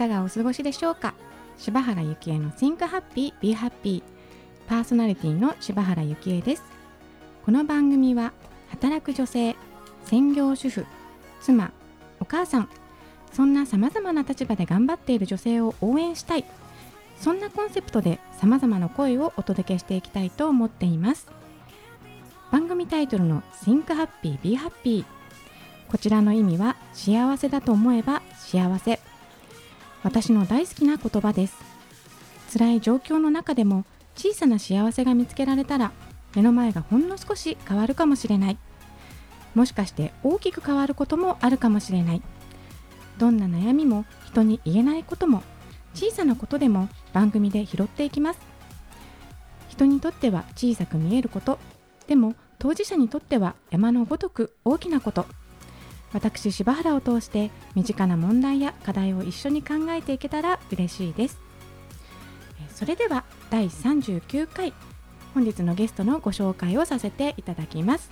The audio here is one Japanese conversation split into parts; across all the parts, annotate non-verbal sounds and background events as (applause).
かがお過ごしでしょうか？柴原幸恵の Think Happy Be Happy パーソナリティの柴原幸恵です。この番組は働く女性専業主婦妻お母さんそんなさまざまな立場で頑張っている女性を応援したいそんなコンセプトでさまざまな声をお届けしていきたいと思っています。番組タイトルの Think Happy Be Happy こちらの意味は幸せだと思えば幸せ。私の大好きな言葉です。辛い状況の中でも小さな幸せが見つけられたら目の前がほんの少し変わるかもしれない。もしかして大きく変わることもあるかもしれない。どんな悩みも人に言えないことも小さなことでも番組で拾っていきます。人にとっては小さく見えること。でも当事者にとっては山のごとく大きなこと。私柴原を通して身近な問題や課題を一緒に考えていけたら嬉しいです。それでは第39回本日のゲストのご紹介をさせていただきます。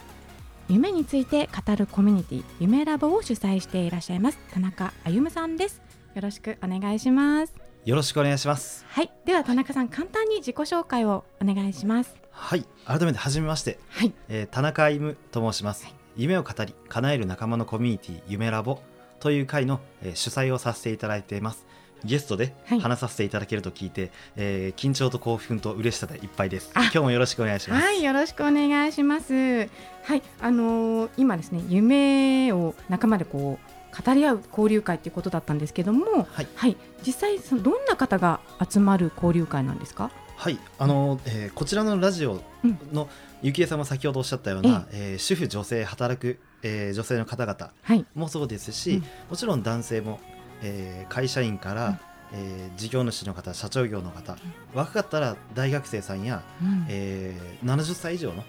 夢について語るコミュニティ夢ラボを主催していらっしゃいます田中歩さんです。よろしくお願いします。よろしくお願いします。はいでは田中さん簡単に自己紹介をお願いします。はい改めて初めまして、はい、えー、田中歩と申します、はい、夢を語り叶える仲間のコミュニティ夢ラボという会の、えー、主催をさせていただいていますゲストで話させていただけると聞いて、はい、えー、緊張と興奮と嬉しさでいっぱいです。今日もよろしくお願いします。はい、よろしくお願いします。はい、あのー、今ですね、夢を仲間でこう語り合う交流会ということだったんですけども、はい、はい、実際そのどんな方が集まる交流会なんですか？はい、あの、えー、こちらのラジオの、ゆきえさんも先ほどおっしゃったような、えー、主婦女性働く、えー、女性の方々もそうですし、はいうん、もちろん男性もえー、会社員から、うん、えー、事業主の方社長業の方、若かったら大学生さんや、うん、えー、70歳以上の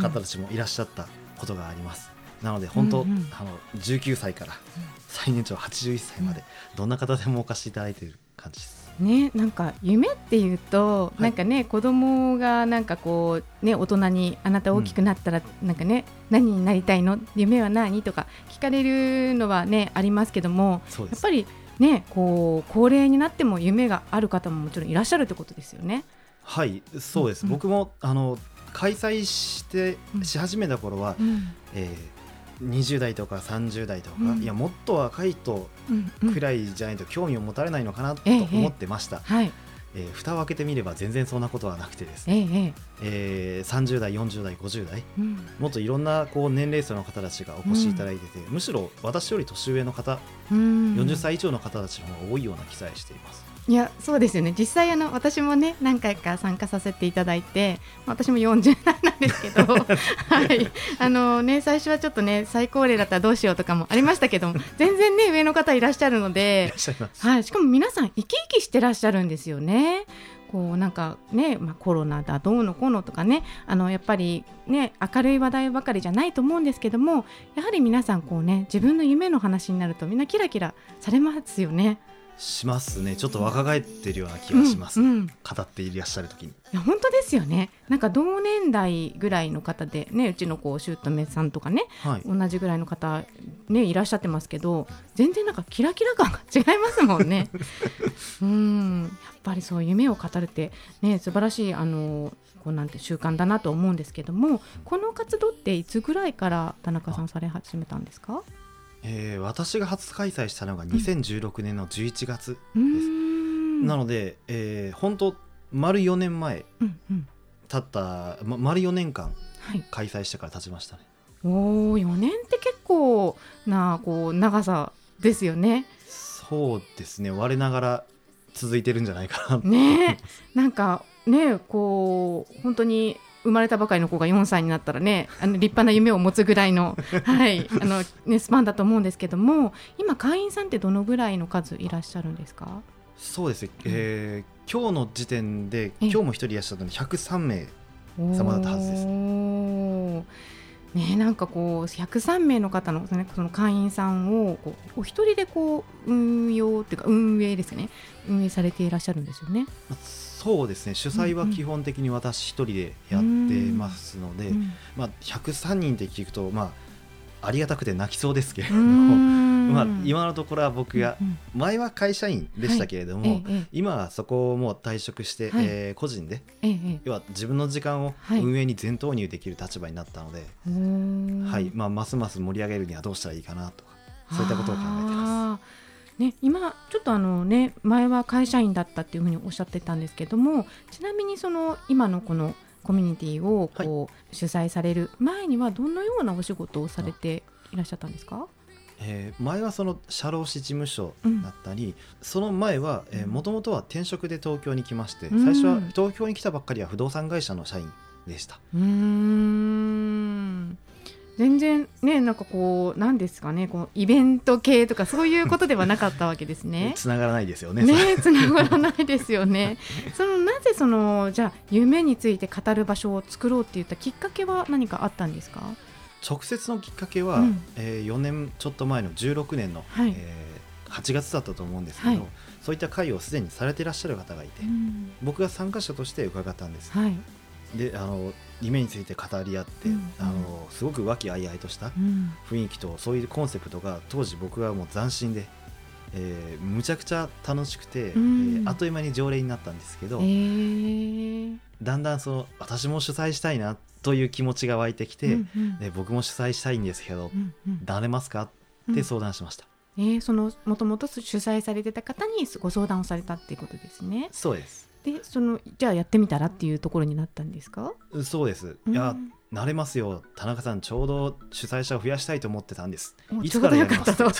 方たちもいらっしゃったことがあります。なので本当、うんうん、あの19歳から最年長81歳まで、どんな方でもお貸しいただいている感じです。ね、なんか夢っていうと、はい、なんかね子供がなんかこうね大人にあなた大きくなったら、なんかね何になりたいの？夢は何？とか聞かれるのはねありますけどもやっぱりねこう高齢になっても夢がある方ももちろんいらっしゃるってことですよね。はいそうです、うん、僕もあの開催してし始めた頃は、うん、えー20代とか30代とか、うん、いやもっと若いとくらいじゃないと興味を持たれないのかなと思ってました。はい。えー、蓋を開けてみれば全然そんなことはなくてですね、ええー、30代40代50代、うん、もっといろんなこう年齢層の方たちがお越しいただいてて、うん、むしろ私より年上の方、うん、40歳以上の方たちの方が多いような記載しています。いやそうですよね実際あの私もね何回か参加させていただいて私も40代なんですけど (laughs) はいあのね最初はちょっとね最高齢だったらどうしようとかもありましたけども全然ね上の方いらっしゃるのではい、しかも皆さん生き生きしてらっしゃるんですよね。こうなんかね、まあ、コロナだどうのこうのとかねあのやっぱりね明るい話題ばかりじゃないと思うんですけどもやはり皆さんこうね自分の夢の話になるとみんなキラキラされますよね。しますね。ちょっと若返ってるような気がします、うんうん、語っていらっしゃる時に。いや本当ですよね。なんか同年代ぐらいの方でねうちのこう姑さんとかね、はい、同じぐらいの方ねいらっしゃってますけど全然なんかキラキラ感が違いますもんね。(laughs) うん。やっぱりそう夢を語るってね素晴らしいあのこうなんて習慣だなと思うんですけどもこの活動っていつぐらいから田中さんされ始めたんですか？えー、私が初開催したのが2016年の11月です。うん、なので、えー、本当丸4年前、うんうん、経った、ま、丸4年間開催してから経ちましたね。はい、おお4年って結構なこう長さですよね。そうですね我ながら続いてるんじゃないかな。ねなんかねこう本当に生まれたばかりの子が4歳になったらねあの立派な夢を持つぐらいの, (laughs) はいあのね、スパンだと思うんですけども今会員さんってどのぐらいの数いらっしゃるんですか？そうです。ね、えー、今日の時点で今日も一人いらっしゃったので103名様だったはずですね。ね、なんかこう103名の方の,、ね、その会員さんをこうお一人でこう運用っていうか運営ですね。運営されていらっしゃるんですよね。そうですね。主催は基本的に私一人でやってますので、まあ、103人って聞くと、まあ、ありがたくて泣きそうですけれども (laughs) まあ、今のところは僕が、前は会社員でしたけれども、今はそこをもう退職して、はえ個人で、要は自分の時間を運営に全投入できる立場になったので、はい。まあ、ますます盛り上げるにはどうしたらいいかなとかそういったことを考えてます。ね、今ちょっとあのね前は会社員だったっていうふうにおっしゃってたんですけどもちなみにその今のこのコミュニティをこう、はい、主催される。前にはどのようなお仕事をされていらっしゃったんですか？えー、前はその社労士事務所だったり、うん、その前はもともとは転職で東京に来まして、うん、最初は東京に来たばっかりは不動産会社の社員でした。うん全然ねなんかこうなんですかねこうイベント系とかそういうことではなかったわけですね。(laughs) つながらないですよね。ねつながらないですよね。(laughs) そのなぜそのじゃあ夢について語る場所を作ろうっていったきっかけは何かあったんですか？直接のきっかけは、うん、えー、4年ちょっと前の16年の、はい、えー、8月だったと思うんですけど、はい、そういった会をすでにされていらっしゃる方がいて、うん、僕が参加者として伺ったんです。はい、であの夢について語り合って、うん、あのすごく和気あいあいとした雰囲気と、そういうコンセプトが当時僕はもう斬新で、えー、むちゃくちゃ楽しくて、うん、えー、あっという間に常連になったんですけど、えー、だんだんその私も主催したいなという気持ちが湧いてきて、うんうん、で僕も主催したいんですけど、うんうん、誰ますかって相談しました。えー、そのもともと主催されてた方にご相談をされたっていうことですね。そうですでそのじゃあやってみたらっていうところになったんですか？そうです。いや、なれますよ。田中さんちょうど主催者を増やしたいと思ってたんです。いつからやります？か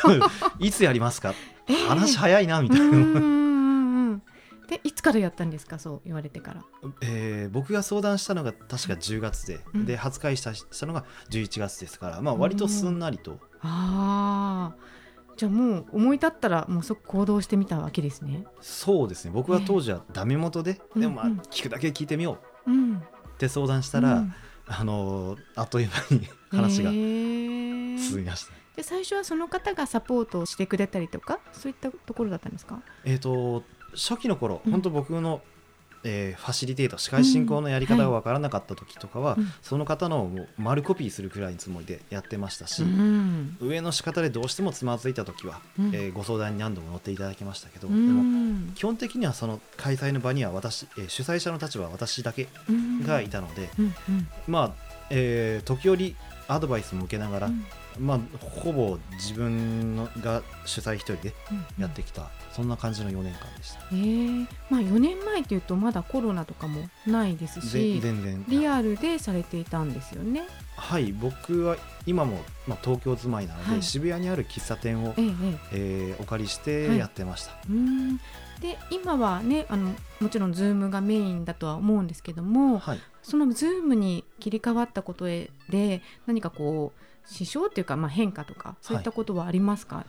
いつやりますか、(laughs) えー、話早いなみたいな。でいつからやったんですか？そう言われてから、えー、僕が相談したのが確か10月で、うん、で初会したしたのが11月ですからまあ割とすんなりと、ああじゃあもう思い立ったらもう即行動してみたわけですね。そうですね。僕は当時はダメ元で、えー、でもまあ聞くだけ聞いてみよう、うん、って相談したら、うん、あのあっという間に話が進みました、えー、で最初はその方がサポートをしてくれたりとかそういったところだったんですか？えっ、ー、と初期の頃、うん、本当僕のえー、ファシリテート司会進行のやり方が分からなかった時とかは、うんはい、その方のもう丸コピーするくらいのつもりでやってましたし、うん、上の仕方でどうしてもつまずいた時は、うん、えー、ご相談に何度も乗っていただきましたけど、でも基本的にはその開催の場には私、えー、主催者の立場は私だけがいたので、まあ、えー、時折アドバイスも受けながら、まあ、ほぼ自分のが主催一人でやってきた、うんうん、そんな感じの4年間でした、えー。まあ、4年前というとまだコロナとかもないですし全然。リアルでされていたんですよね。はい僕は今も、まあ、東京住まいなので、はい、渋谷にある喫茶店を、えええー、お借りしてやってました、はい、うん。で今はねあのもちろん Zoom がメインだとは思うんですけども、はい、その Zoom に切り替わったことで何かこう支障っていうか、まあ、変化とかそういったことはありますか、はい、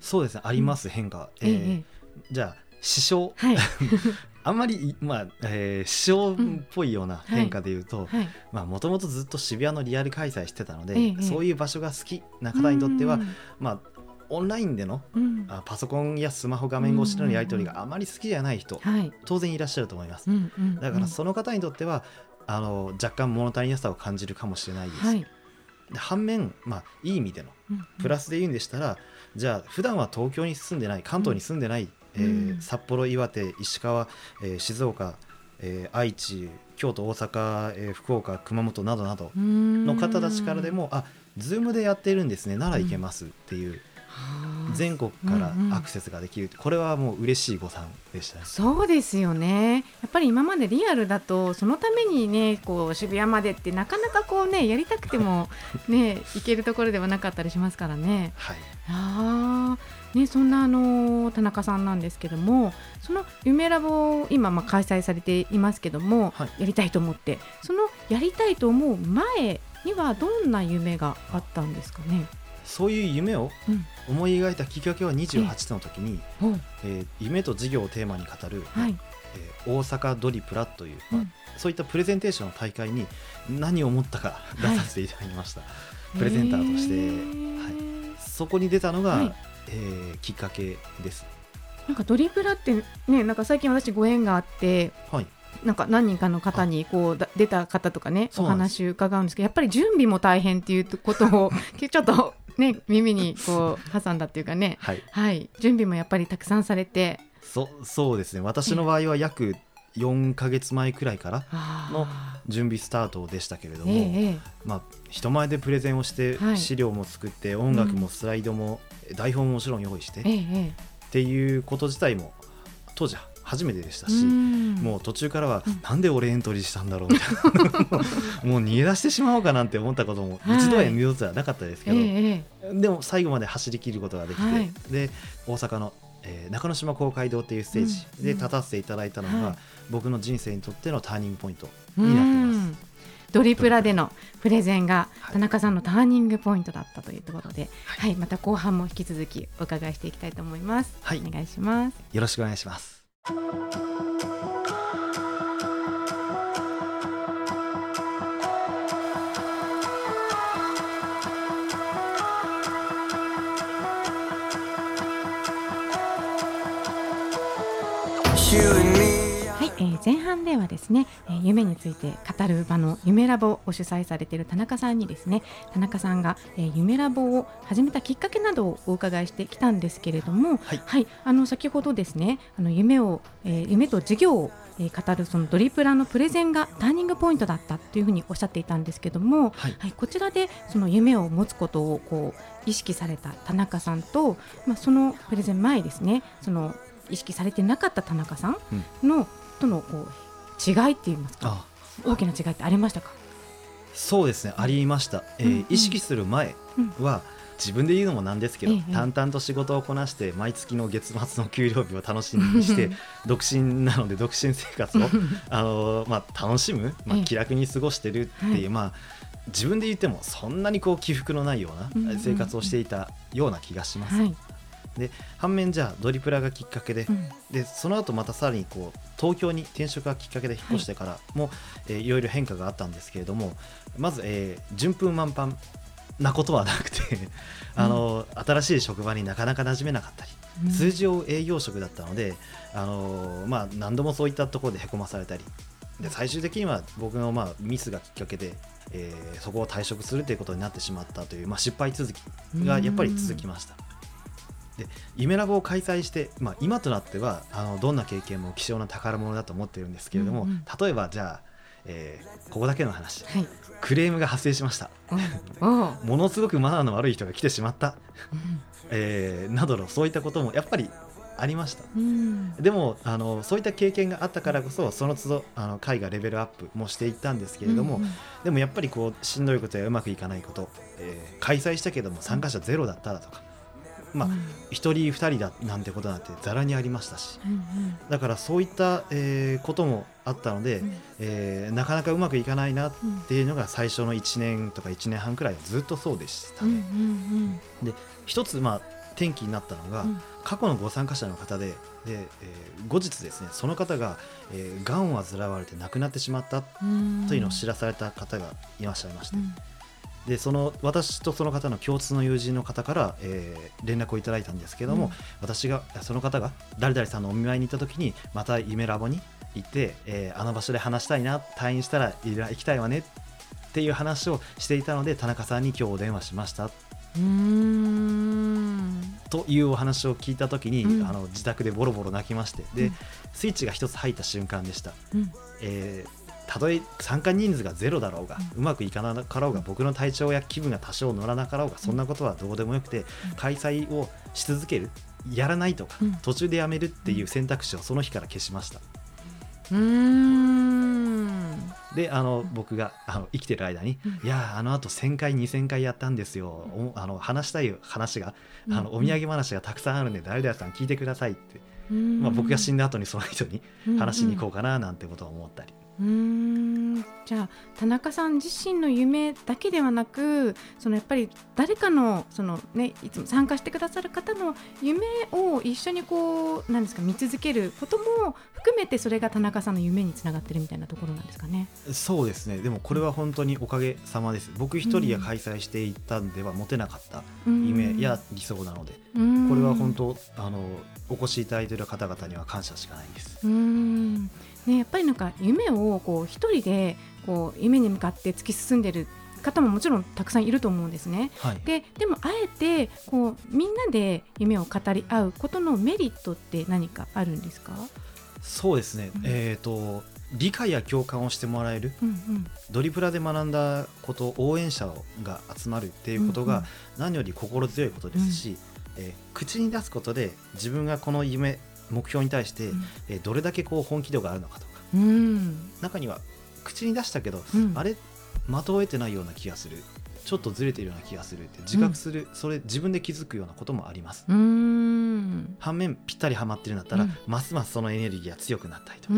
そうですねあります、うん、変化、えー、ええ、じゃあ支障、はい、(laughs) あんまり、まあえー、支障っぽいような変化でいうともともとずっと渋谷のリアル開催してたので、え、そういう場所が好きな方にとっては、まあ、オンラインでの、うん、あパソコンやスマホ画面越しでのやり取りがあまり好きじゃない人、当然いらっしゃると思います、だからその方にとってはあの若干物足りなさを感じるかもしれないです、はい、反面、まあ、いい意味でのプラスで言うんでしたら、うんうん、じゃあ普段は東京に住んでない関東に住んでない、うん、えー、札幌岩手石川、えー、静岡、えー、愛知京都大阪、えー、福岡熊本などなどの方たちからでもあズームでやってるんですねならいけますっていう。全国からアクセスができる、うんうん、これはもう嬉しい誤算でした、ね、そうですよね。やっぱり今までリアルだとそのためにねこう渋谷までってなかなかこうねやりたくても (laughs) ね行けるところではなかったりしますからね。はい、あね、そんなあの田中さんなんですけどもその夢ラボを今まあ開催されていますけども、はい、やりたいと思ってそのやりたいと思う前にはどんな夢があったんですかね？そういう夢を思い描いたきっかけは28歳の時に、うん、えー、夢と事業をテーマに語る、はい、えー、大阪ドリプラという、まあ、うん、そういったプレゼンテーションの大会に何を思ったか出させていただきました、はい、プレゼンターとして、はい、そこに出たのが、はい、えー、きっかけです。なんかドリプラってねなんか最近私ご縁があって、はい、なんか何人かの方にこう出た方とかねお話伺うんですけどやっぱり準備も大変っていうことを (laughs) ちょっとね耳にこう (laughs) 挟んだっていうかね、はい、はい、準備もやっぱりたくさんされて。そそうですね。私の場合は約4か月前くらいからの準備スタートでしたけれども、ええ、まあ、人前でプレゼンをして、資料も作って音楽もスライドも、台本ももちろん用意して、え、っていうこと自体も当時初めてでしたし、もう途中からは、なんで俺エントリーしたんだろうみたいな。(laughs) もう逃げ出してしまおうかなんて思ったことも一度や二度とはなかったですけど、でも最後まで走り切ることができて、はい、で大阪のえー、中之島公会堂っていうステージで立たせていただいたのが、うんはい、僕の人生にとってのターニングポイントになってます。ドリプラでのプレゼンが田中さんのターニングポイントだったというところで、はい、はい、また後半も引き続きお伺いしていきたいと思います。はい、お願いします。よろしくお願いします。はい、えー、前半ではですね、えー、夢について語る場の夢ラボを主催されている田中さんにですね田中さんが、えー、夢ラボを始めたきっかけなどをお伺いしてきたんですけれども、はい、はい、あの先ほどですねあの夢を、えー、夢と事業をえー、語るそのドリプラのプレゼンがターニングポイントだったというふうにおっしゃっていたんですけども、はい、はい、こちらでその夢を持つことをこう意識された田中さんと、まあ、そのプレゼン前ですねその意識されてなかった田中さんの、うん、とのこう違いって言いますか？大きな違いってありましたか？そうですね。ありました、えー、うん、意識する前は、自分で言うのもなんですけど、ええ、淡々と仕事をこなして毎月の月末の給料日を楽しみにして (laughs) 独身なので独身生活をあの、まあ、楽しむ、まあ、気楽に過ごしてるっていう、え、まあ自分で言ってもそんなにこう起伏のないような生活をしていたような気がします。はいで反面じゃあドリプラがきっかけでうん、でその後またさらにこう東京に転職がきっかけで引っ越してからも、はいえー、いろいろ変化があったんですけれどもまず、えー、順風満帆なことはなくてあの、うん、新しい職場になかなか馴染めなかったり、うん、通常営業職だったのであの、まあ、何度もそういったところでへこまされたりで最終的には僕のまあミスがきっかけで、えー、そこを退職するということになってしまったという、まあ、失敗続きがやっぱり続きました。で夢ラボを開催して、まあ、今となってはあのどんな経験も希少な宝物だと思っているんですけれども、うんうん、例えばじゃあ、えー、ここだけの話、はい、クレームが発生しました。ものすごくマナーの悪い人が来てしまった、うん、(laughs) えー、などのそういったこともやっぱりありました、うん、でもあのそういった経験があったからこそその都度あの会がレベルアップもしていったんですけれども、うんうん、でもやっぱりこうしんどいことやうまくいかないこと、えー、開催したけども参加者ゼロだっただとか、まあ、1人2人だなんてことなんてざらにありましたし、うんうん、だからそういった、えー、こともあったので、うん、えー、なかなかうまくいかないなっていうのが最初の1年とか1年半くらいずっとそうでしたね。うんうんうん、で一つ、まあ、転機になったのが、うん、過去のご参加者の方でで、えー、後日ですねその方が、えー、がんを患われて亡くなってしまったというのを知らされた方がいらっしゃいまして。うんでその私とその方の共通の友人の方から、えー、連絡をいただいたんですけども、うん、私がその方が誰々さんのお見舞いに行った時にまた夢ラボに行って、えー、あの場所で話したいな退院したら行きたいわねっていう話をしていたので田中さんに今日お電話しました。というお話を聞いた時に、うん、あの自宅でボロボロ泣きましてで、うん、スイッチが一つ入った瞬間でした。うん、えーたとえ参加人数がゼロだろうが、うまくいかなかろうが僕の体調や気分が多少乗らなかろうがそんなことはどうでもよくて、開催をし続けるやらないとか、途中でやめるっていう選択肢をその日から消しました。であの僕があの生きてる間に、いやあのあと1000回2000回やったんですよ。あの話したい話があのお土産話がたくさんあるんで誰々さん聞いてくださいって、まあ、僕が死んだ後にその人に話しに行こうかななんてことを思ったり。うん。じゃあ田中さん自身の夢だけではなくそのやっぱり誰かのその、ね、いつも参加してくださる方の夢を一緒にこうなんですか見続けることも含めてそれが田中さんの夢につながってるみたいなところなんですかね。そうですね。でもこれは本当におかげさまです。僕一人が開催していったんでは持てなかった夢や理想なので。これは本当あのお越しいただいている方々には感謝しかないです。ね、やっぱりなんか夢をこう一人でこう夢に向かって突き進んでる方ももちろんたくさんいると思うんですね。はい、ででもあえてこうみんなで夢を語り合うことのメリットって何かあるんですか？そうですね、うん、えっ、ー、と理解や共感をしてもらえる、うんうん、ドリブラで学んだこと応援者が集まるっていうことが何より心強いことですし、うん、えー、口に出すことで自分がこの夢目標に対して、うん、えー、どれだけこう本気度があるのかとか、うん、中には口に出したけど、うん、あれ的を得てないような気がする。ちょっとずれてるような気がするって自覚する、それ自分で気づくようなこともあります。反面ぴったりはまってるんだったら、ますますそのエネルギーが強くなったりとか。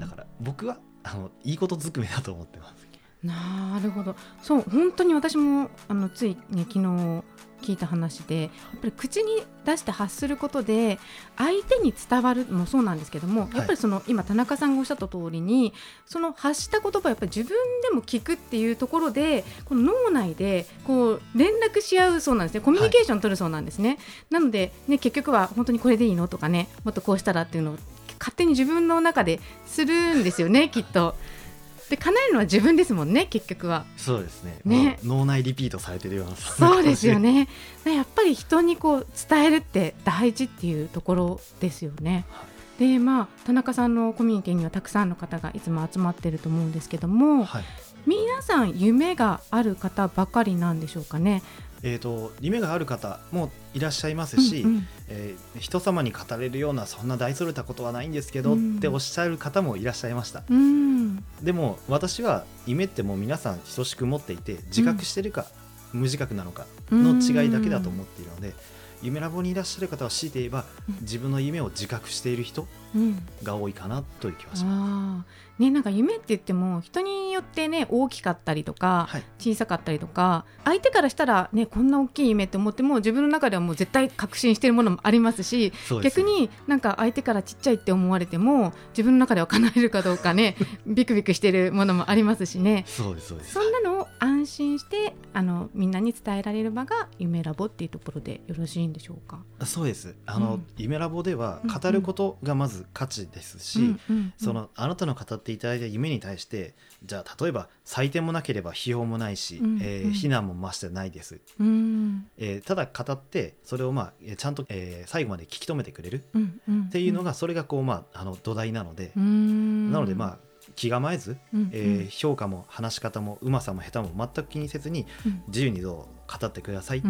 だから僕はあのいいことずくめだと思ってますなるほど。そう本当に私もあのついね昨日聞いた話でやっぱり口に出して発することで相手に伝わるもそうなんですけども、やっぱりその今田中さんがおっしゃった通りにその発した言葉をやっぱり自分でも聞くっていうところでこの脳内でこう連絡し合うそうなんですね。コミュニケーション取るそうなんですね、はい、なので、ね、結局は本当にこれでいいのとかねもっとこうしたらっていうのを勝手に自分の中でするんですよねきっと。で叶えるのは自分ですもんね結局は。そうですね。ね。脳内リピートされてるような。そうですよね。やっぱり人にこう伝えるって大事っていうところですよね、はい、でまあ田中さんのコミュニティにはたくさんの方がいつも集まってると思うんですけども、はい、皆さん夢がある方ばかりなんでしょうかねえーと、夢がある方もいらっしゃいますし、うんうん、えー、人様に語れるようなそんな大それたことはないんですけど、うん、っておっしゃる方もいらっしゃいました、うん、でも私は夢ってもう皆さん等しく持っていて自覚してるか、無自覚なのかの違いだけだと思っているので、夢ラボにいらっしゃる方は強いて言えば、自分の夢を自覚している人が多いかなという気はします。ね、なんか夢って言っても人によってね大きかったりとか、はい、小さかったりとか相手からしたらねこんな大きい夢って思っても自分の中ではもう絶対確信しているものもありますし逆になんか相手からちっちゃいって思われても自分の中では叶えるかどうかね (laughs) ビクビクしているものもありますしね。そうですそうです。そんなのを安心してあのみんなに伝えられる場が夢ラボっていうところでよろしいんでしょうか？そうです。あの、うん、夢ラボでは語ることがまず価値ですし、そのあなたの語っていただいた夢に対してじゃあ例えば採点もなければ費用もないし、うんうん、えー、非難もましてないです、うん、えー、ただ語ってそれをまあちゃんと、えー、最後まで聞き止めてくれるっていうのがそれがこう、まあ、あの土台なので、なのでまあ気構えず、うんうん、えー、評価も話し方もうまさも下手も全く気にせずに、自由にどう語ってください、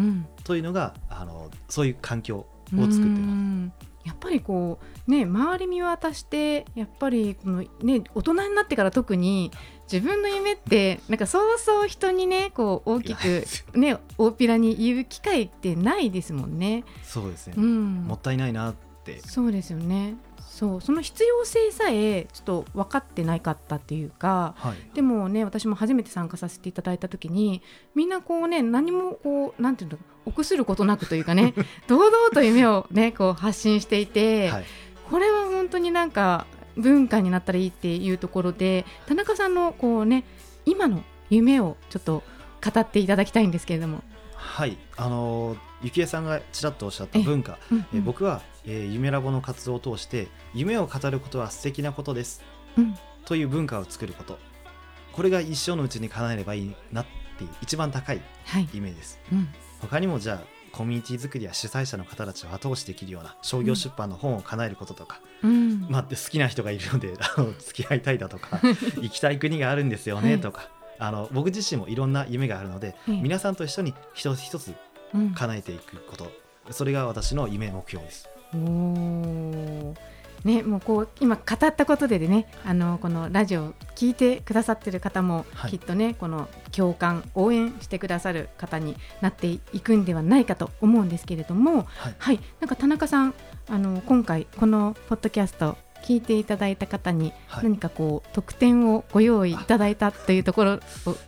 というのがあのそういう環境を作ってます。やっぱりこうね周り見渡してやっぱりこのね大人になってから特に自分の夢ってなんかそうそう人にねこう大きく (laughs) ね大っぴらに言う機会ってないですもんね。そうですね、うん、もったいないなって。そうですよねそうその必要性さえちょっと分かってないかったっていうか、はい、でもね私も初めて参加させていただいた時にみんなこうね何もこうなんていうの臆することなくというかね (laughs) 堂々と夢をねこう発信していて、はい、これは本当になんか文化になったらいいっていうところで田中さんのこうね今の夢をちょっと語っていただきたいんですけれども。はい。あの幸恵さんがちらっとおっしゃった文化、えうんうん、え僕は、えー、夢ラボの活動を通して夢を語ることは素敵なことです、うん、という文化を作ること。これが一生のうちに叶えればいいなっていう一番高いイメージです、はいうん、他にもじゃあコミュニティ作りや主催者の方たちを後押しできるような商業出版の本を叶えることとか、うん、まあ、好きな人がいるのであの付き合いたいだとか (laughs) 行きたい国があるんですよねとか、はい、あの僕自身もいろんな夢があるので、皆さんと一緒に一つ一つ叶えていくこと、うん、それが私の夢目標です。おね、もうこう今語ったことでねあのこのラジオを聞いてくださってる方も、きっとねこの共感応援してくださる方になっていくんではないかと思うんですけれども、はい、はい、なんか田中さんあの今回このポッドキャスト聞いていただいた方に何かこう、特典をご用意いただいたというところを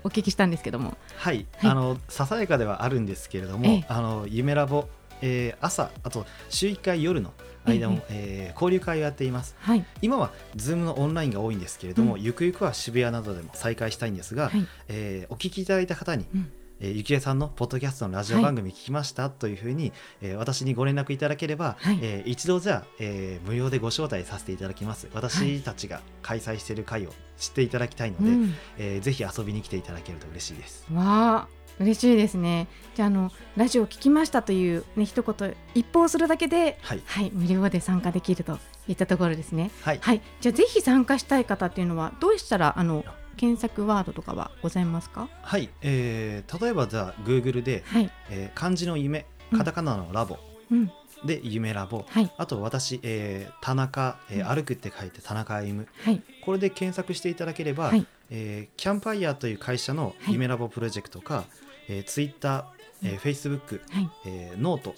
お聞きしたんですけども。はい、はい、あのささやかではあるんですけれども、ええ、あの夢ラボ、えー、朝あと週1回夜の間も、えー、交流会をやっています、はい、今は Zoom のオンラインが多いんですけれども、うん、ゆくゆくは渋谷などでも再開したいんですが、はい、えー、お聞きいただいた方に、うんえー、ゆきえさんのポッドキャストのラジオ番組聞きました、というふうに、えー、私にご連絡いただければ、はい、えー、一度じゃあ、えー、無料でご招待させていただきます。私たちが開催している会を知っていただきたいので、はい、えー、ぜひ遊びに来ていただけると嬉しいです。わあ嬉しいですね。じゃあのラジオ聞きましたというね一言一報するだけで、はい、はい、無料で参加できるといったところですね。はい、はい、じゃあぜひ参加したい方っていうのはどうしたらあの検索ワードとかはございますか？はい、えー、例えばじゃあ Google で、はい。えー、漢字の夢カタカナのラボ、うん、で夢ラボ、はい、あと私、えー、田中、えー、歩くって書いて田中歩、はい、これで検索していただければ、はい、えー、キャンパイヤーという会社の夢ラボプロジェクトか、はい。えー、Twitter、えー、Facebook、はい。えー、ノート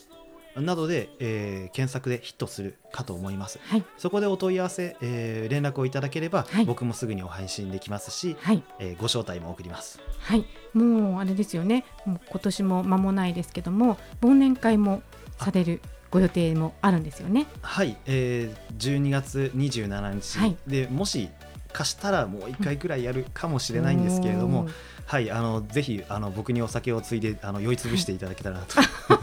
などで、えー、検索でヒットするかと思います、はい、そこでお問い合わせ、えー、連絡をいただければ、はい、僕もすぐにお配信できますし、はい、えー、ご招待も送ります。はい。もうあれですよね。もう今年も間もないですけども忘年会もされるご予定もあるんですよね。はい、えー、12月27日、はい、でもし貸したらもう1回くらいやるかもしれないんですけれども、うんはい。あのぜひあの僕にお酒をついであの酔いつぶしていただけたらなと。潰 (laughs)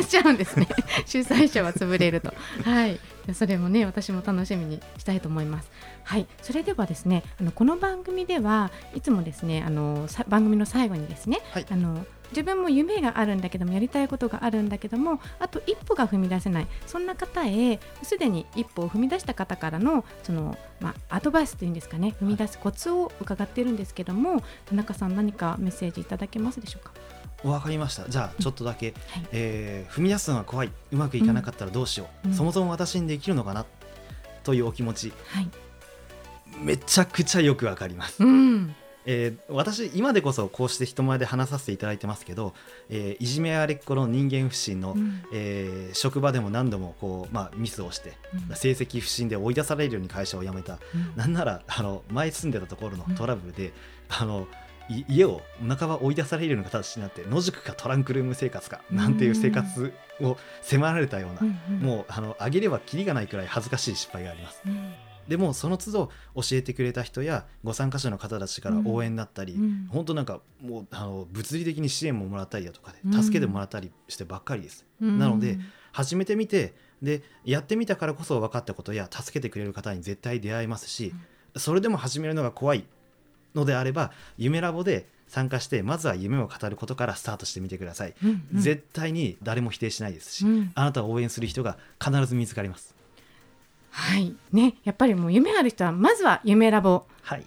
(laughs) れちゃうんですね。主催者は潰れると。はい。それもね私も楽しみにしたいと思います。はい。それではですねあのこの番組ではいつもですねあの番組の最後にですね、はい、あの自分も夢があるんだけどもやりたいことがあるんだけどもあと一歩が踏み出せない。そんな方へすでに一歩を踏み出した方からのその、まあ、アドバイスというんですかね踏み出すコツを伺っているんですけども田中さん何かメッセージいただけますでしょうか？わかりました。じゃあちょっとだけ、うん。はい、えー、踏み出すのが怖い。うまくいかなかったらどうしよう、うん、そもそも私にできるのかなというお気持ち、はい、めちゃくちゃよくわかります、うん。えー、私今でこそこうして人前で話させていただいてますけど、えー、いじめあれっ子の人間不信の、うん、えー、職場でも何度もこう、まあ、ミスをして、うん、成績不振で追い出されるように会社を辞めた、うん、なんならあの前住んでたところのトラブルで、あの家を半ば追い出されるような形になって野宿かトランクルーム生活かなんていう生活を迫られたような、うんうん、もうあの上げればきりがないくらい恥ずかしい失敗があります。うん。でもその都度教えてくれた人やご参加者の方たちから応援だったり、うん、本当なんかもうあの物理的に支援ももらったりだとかで助けてもらったりしてばっかりです。うん、なので始めてみてでやってみたからこそ分かったことや助けてくれる方に絶対出会えますし、それでも始めるのが怖いのであれば夢ラボで参加してまずは夢を語ることからスタートしてみてください、うんうん、絶対に誰も否定しないですし、うん、あなたを応援する人が必ず見つかります。はい。ね、やっぱりもう夢ある人はまずは夢ラボ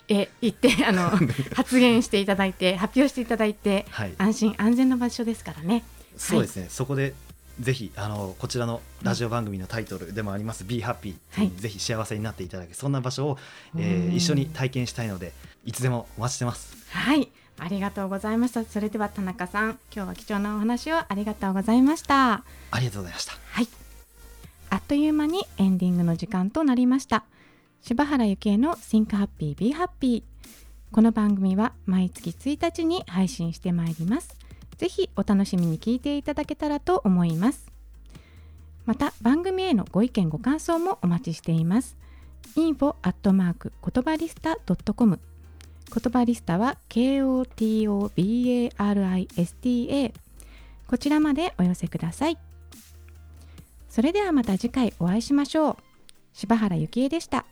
へ行って、はい、あの発言していただいて発表していただいて、はい、安心安全な場所ですからね。そうですね、はい、そこでぜひあのこちらのラジオ番組のタイトルでもあります「Be Happy」ぜひ幸せになっていただけそんな場所を、えー、一緒に体験したいのでいつでもお待ちしてます。はい。ありがとうございました。それでは田中さん今日は貴重なお話をありがとうございました。ありがとうございました。はい。あっという間にエンディングの時間となりました。柴原幸恵の Think Happy Be Happy この番組は毎月1日に配信してまいります。ぜひお楽しみに聞いていただけたらと思います。また番組へのご意見ご感想もお待ちしています。info 言葉リスタ .com 言葉リスタは KOTOBARISTA こちらまでお寄せください。それではまた次回お会いしましょう。柴原幸恵でした。